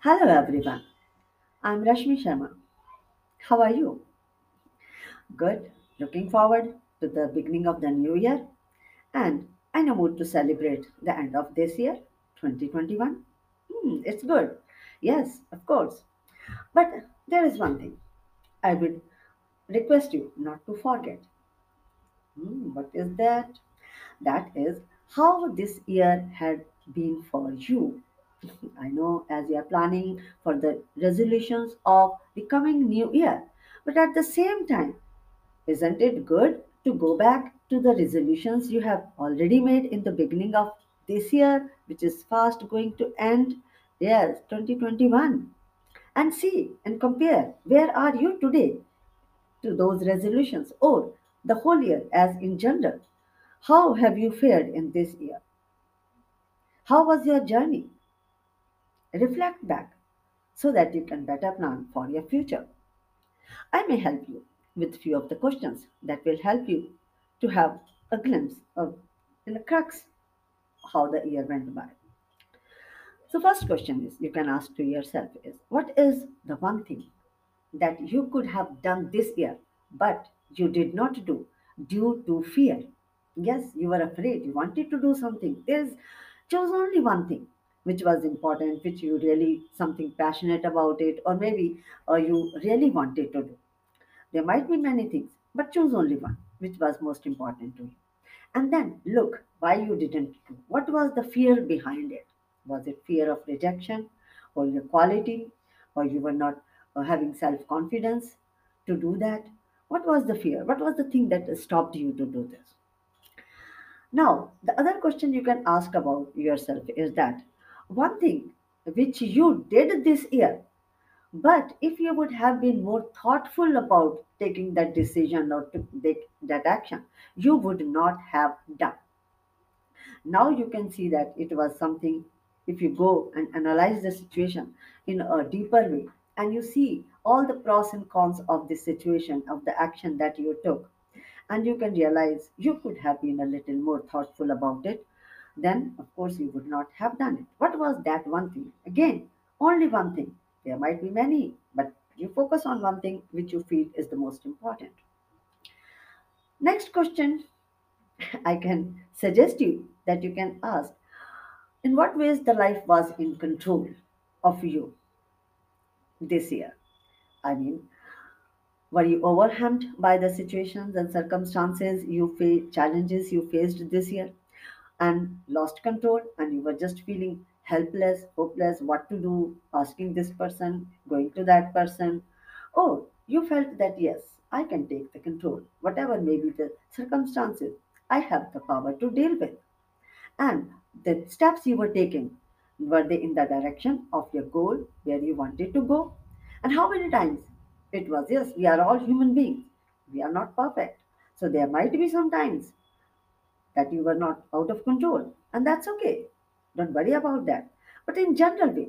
Hello everyone, I'm Rashmi Sharma. How are you? Good. Looking forward to the beginning of the new year and in a mood to celebrate the end of this year, 2021. Hmm, it's good. Yes, of course. But there is one thing I would request you not to forget. Hmm, what is that? That is how this year had been for you. I know as you are planning for the resolutions of the coming new year, but at the same time, isn't it good to go back to the resolutions you have already made in the beginning of this year, which is fast going to end? Yes, 2021. And see and compare where are you today to those resolutions or the whole year as in general. How have you fared in this year? How was your journey? Reflect back so that you can better plan for your future. I may help you with few of the questions that will help you to have a glimpse of in the crux how the year went by. So first question is you can ask to yourself is what is the one thing that you could have done this year but you did not do due to fear? Yes, you were afraid, you wanted to do something. There's chose only one thing which was important, which you really something passionate about it, or maybe uh, you really wanted to do there might be many things, but choose only one, which was most important to you. And then look why you didn't do. What was the fear behind it? Was it fear of rejection or your quality or you were not uh, having self confidence to do that? What was the fear? What was the thing that stopped you to do this? Now, the other question you can ask about yourself is that one thing which you did this year but if you would have been more thoughtful about taking that decision or to take that action, you would not have done. Now you can see that it was something, if you go and analyze the situation in a deeper way, and you see all the pros and cons of the situation, of the action that you took, and you can realize you could have been a little more thoughtful about it, then of course you would not have done it. What was that one thing? Again, only one thing. There might be many, but you focus on one thing which you feel is the most important. Next question I can suggest you that you can ask in what ways the life was in control of you this year? I mean, were you overwhelmed by the situations and circumstances you face, challenges you faced this year? And lost control and you were just feeling helpless hopeless what to do asking this person going to that person. Oh you felt that yes i can take the control whatever may be the circumstances i have the power to deal with. And the steps you were taking were they in the direction of your goal where you wanted to go? And how many times it was yes we are all human beings we are not perfect. So there might be some times that you were not out of control. And that's okay. Don't worry about that. But in general way,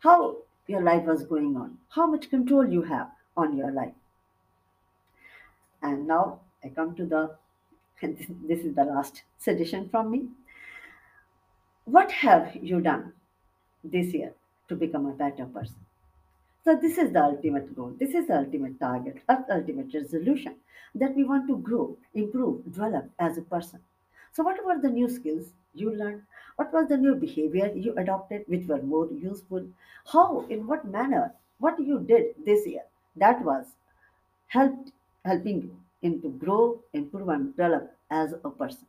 how your life was going on, how much control you have on your life. And now I come to the, this is the last suggestion from me. What have you done this year to become a better person? So this is the ultimate goal. This is the ultimate target, ultimate resolution that we want to grow, improve, develop as a person. So what were the new skills you learned? What was the new behavior you adopted which were more useful? How, in what manner, what you did this year that was helped helping you in to grow, improve and develop as a person.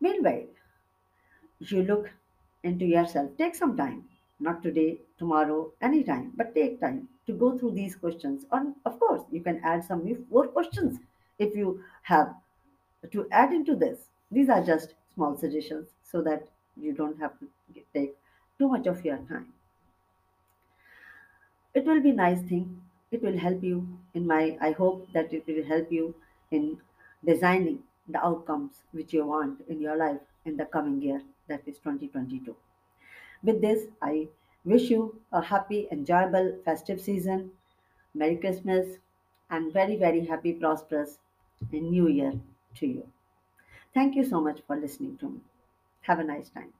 Meanwhile, you look into yourself. Take some time, not today, tomorrow, anytime, but take time to go through these questions. And of course, you can add some more questions if you have to add into this. These are just small suggestions so that you don't have to take too much of your time. It will be nice thing. It will help you in my I hope that it will help you in designing the outcomes which you want in your life in the coming year that is 2022. With this, I wish you a happy, enjoyable festive season, Merry Christmas, and very, very happy, prosperous New Year to you. Thank you so much for listening to me. Have a nice time.